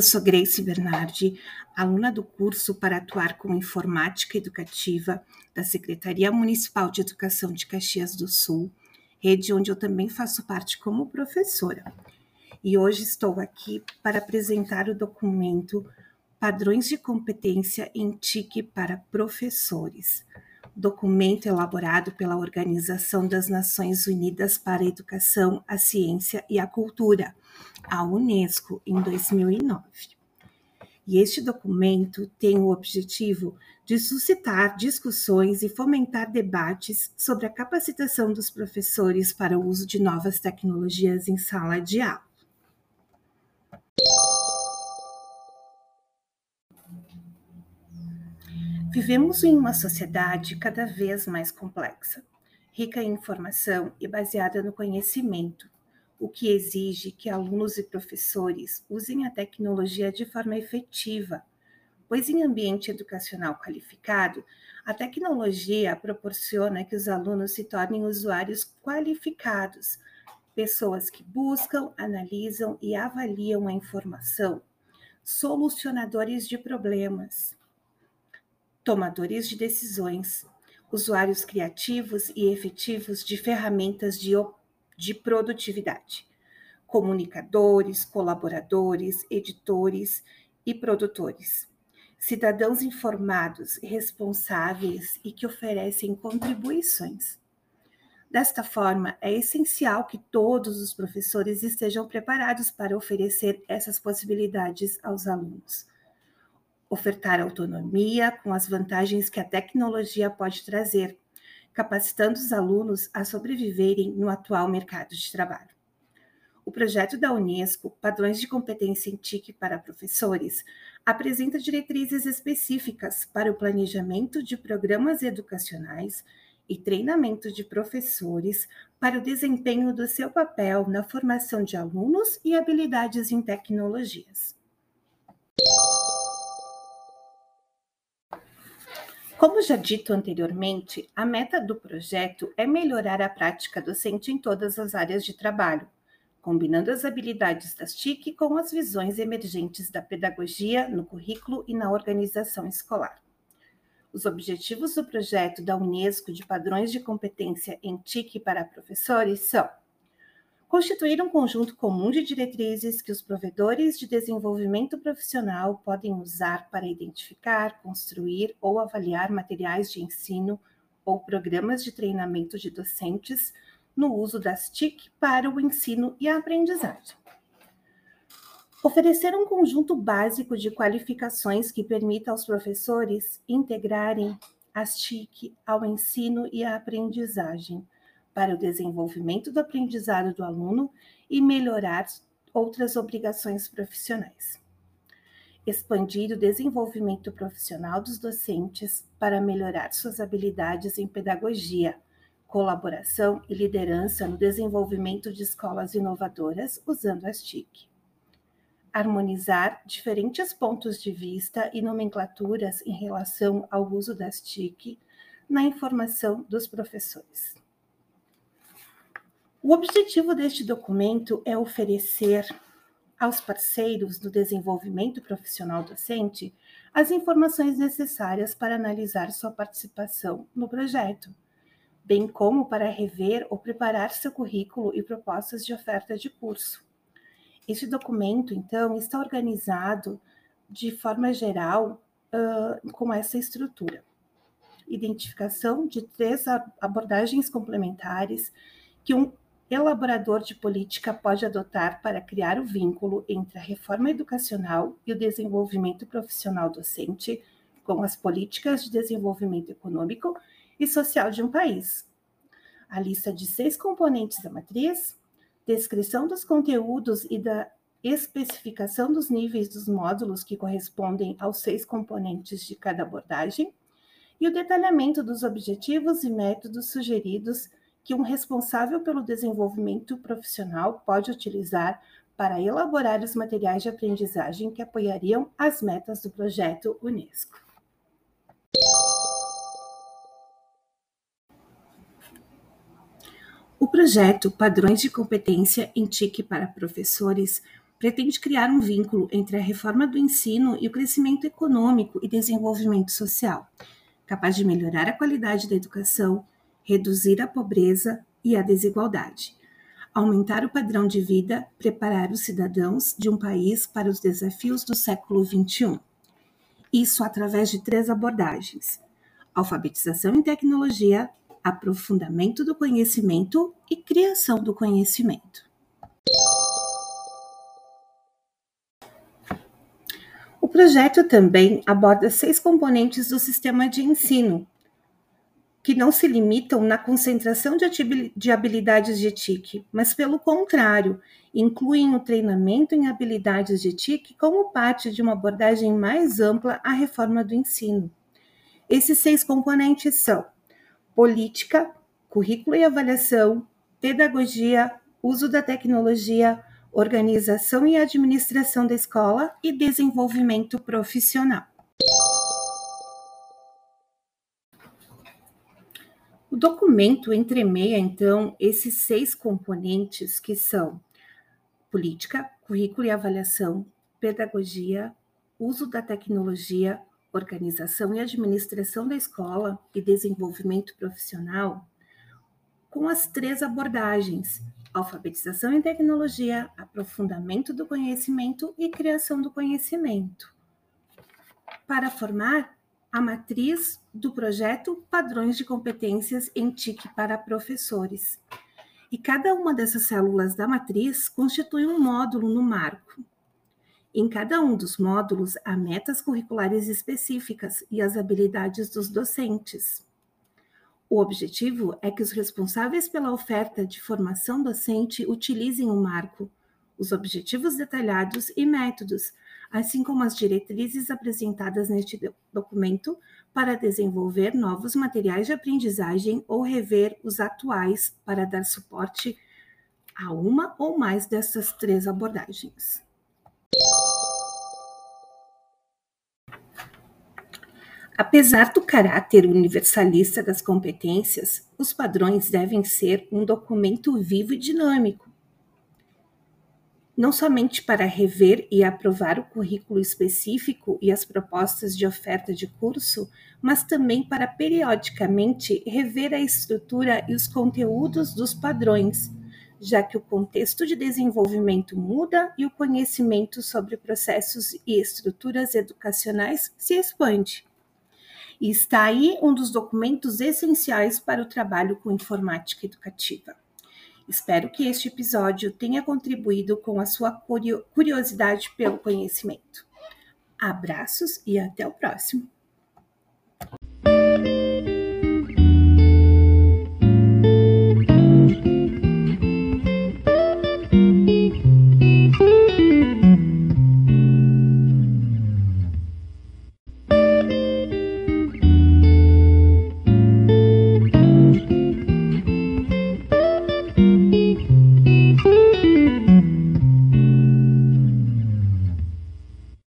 Eu sou Grace Bernardi, aluna do curso para atuar com informática educativa da Secretaria Municipal de Educação de Caxias do Sul, rede onde eu também faço parte como professora. E hoje estou aqui para apresentar o documento Padrões de Competência em TIC para Professores, documento elaborado pela Organização das Nações Unidas para a Educação, a Ciência e a Cultura, a Unesco, em 2009. E este documento tem o objetivo de suscitar discussões e fomentar debates sobre a capacitação dos professores para o uso de novas tecnologias em sala de aula. Vivemos em uma sociedade cada vez mais complexa, rica em informação e baseada no conhecimento, o que exige que alunos e professores usem a tecnologia de forma efetiva, pois em ambiente educacional qualificado, a tecnologia proporciona que os alunos se tornem usuários qualificados, pessoas que buscam, analisam e avaliam a informação, solucionadores de problemas tomadores de decisões, usuários criativos e efetivos de ferramentas de, de produtividade, comunicadores, colaboradores, editores e produtores, cidadãos informados, responsáveis e que oferecem contribuições. Desta forma, é essencial que todos os professores estejam preparados para oferecer essas possibilidades aos alunos ofertar autonomia com as vantagens que a tecnologia pode trazer, capacitando os alunos a sobreviverem no atual mercado de trabalho. O projeto da Unesco, Padrões de Competência em TIC para Professores, apresenta diretrizes específicas para o planejamento de programas educacionais e treinamento de professores para o desempenho do seu papel na formação de alunos e habilidades em tecnologias. Como já dito anteriormente, a meta do projeto é melhorar a prática docente em todas as áreas de trabalho, combinando as habilidades das TIC com as visões emergentes da pedagogia no currículo e na organização escolar. Os objetivos do projeto da Unesco de padrões de competência em TIC para professores são constituir um conjunto comum de diretrizes que os provedores de desenvolvimento profissional podem usar para identificar, construir ou avaliar materiais de ensino ou programas de treinamento de docentes no uso das TIC para o ensino e a aprendizagem. Oferecer um conjunto básico de qualificações que permita aos professores integrarem as TIC ao ensino e à aprendizagem para o desenvolvimento do aprendizado do aluno e melhorar outras obrigações profissionais. Expandir o desenvolvimento profissional dos docentes para melhorar suas habilidades em pedagogia, colaboração e liderança no desenvolvimento de escolas inovadoras usando as TIC. Harmonizar diferentes pontos de vista e nomenclaturas em relação ao uso das TIC na informação dos professores. O objetivo deste documento é oferecer aos parceiros do desenvolvimento profissional docente as informações necessárias para analisar sua participação no projeto, bem como para rever ou preparar seu currículo e propostas de oferta de curso. Este documento, então, está organizado de forma geral uh, com essa estrutura: identificação de três abordagens complementares que um elaborador de política pode adotar para criar o vínculo entre a reforma educacional e o desenvolvimento profissional docente com as políticas de desenvolvimento econômico e social de um país. A lista de seis componentes da matriz, descrição dos conteúdos e da especificação dos níveis dos módulos que correspondem aos seis componentes de cada abordagem, e o detalhamento dos objetivos e métodos sugeridos que um responsável pelo desenvolvimento profissional pode utilizar para elaborar os materiais de aprendizagem que apoiariam as metas do projeto Unesco. O projeto Padrões de Competência em TIC para Professores pretende criar um vínculo entre a reforma do ensino e o crescimento econômico e desenvolvimento social, capaz de melhorar a qualidade da educação, reduzir a pobreza e a desigualdade, aumentar o padrão de vida, preparar os cidadãos de um país para os desafios do século XXI. Isso através de três abordagens: alfabetização em tecnologia, aprofundamento do conhecimento e criação do conhecimento. O projeto também aborda seis componentes do sistema de ensino, que não se limitam na concentração de habilidades de TIC, mas, pelo contrário, incluem o treinamento em habilidades de TIC como parte de uma abordagem mais ampla à reforma do ensino. Esses seis componentes são política, currículo e avaliação, pedagogia, uso da tecnologia, organização e administração da escola e desenvolvimento profissional. O documento entremeia, então, esses seis componentes que são política, currículo e avaliação, pedagogia, uso da tecnologia, organização e administração da escola e desenvolvimento profissional, com as três abordagens: alfabetização em tecnologia, aprofundamento do conhecimento e criação do conhecimento. Para formar a matriz do projeto Padrões de Competências em TIC para Professores. E cada uma dessas células da matriz constitui um módulo no marco. Em cada um dos módulos há metas curriculares específicas e as habilidades dos docentes. O objetivo é que os responsáveis pela oferta de formação docente utilizem o marco, os objetivos detalhados e métodos, assim como as diretrizes apresentadas neste documento para desenvolver novos materiais de aprendizagem ou rever os atuais para dar suporte a uma ou mais dessas três abordagens. Apesar do caráter universalista das competências, os padrões devem ser um documento vivo e dinâmico, não somente para rever e aprovar o currículo específico e as propostas de oferta de curso, mas também para periodicamente rever a estrutura e os conteúdos dos padrões, já que o contexto de desenvolvimento muda e o conhecimento sobre processos e estruturas educacionais se expande. E está aí um dos documentos essenciais para o trabalho com informática educativa. Espero que este episódio tenha contribuído com a sua curiosidade pelo conhecimento. Abraços e até o próximo!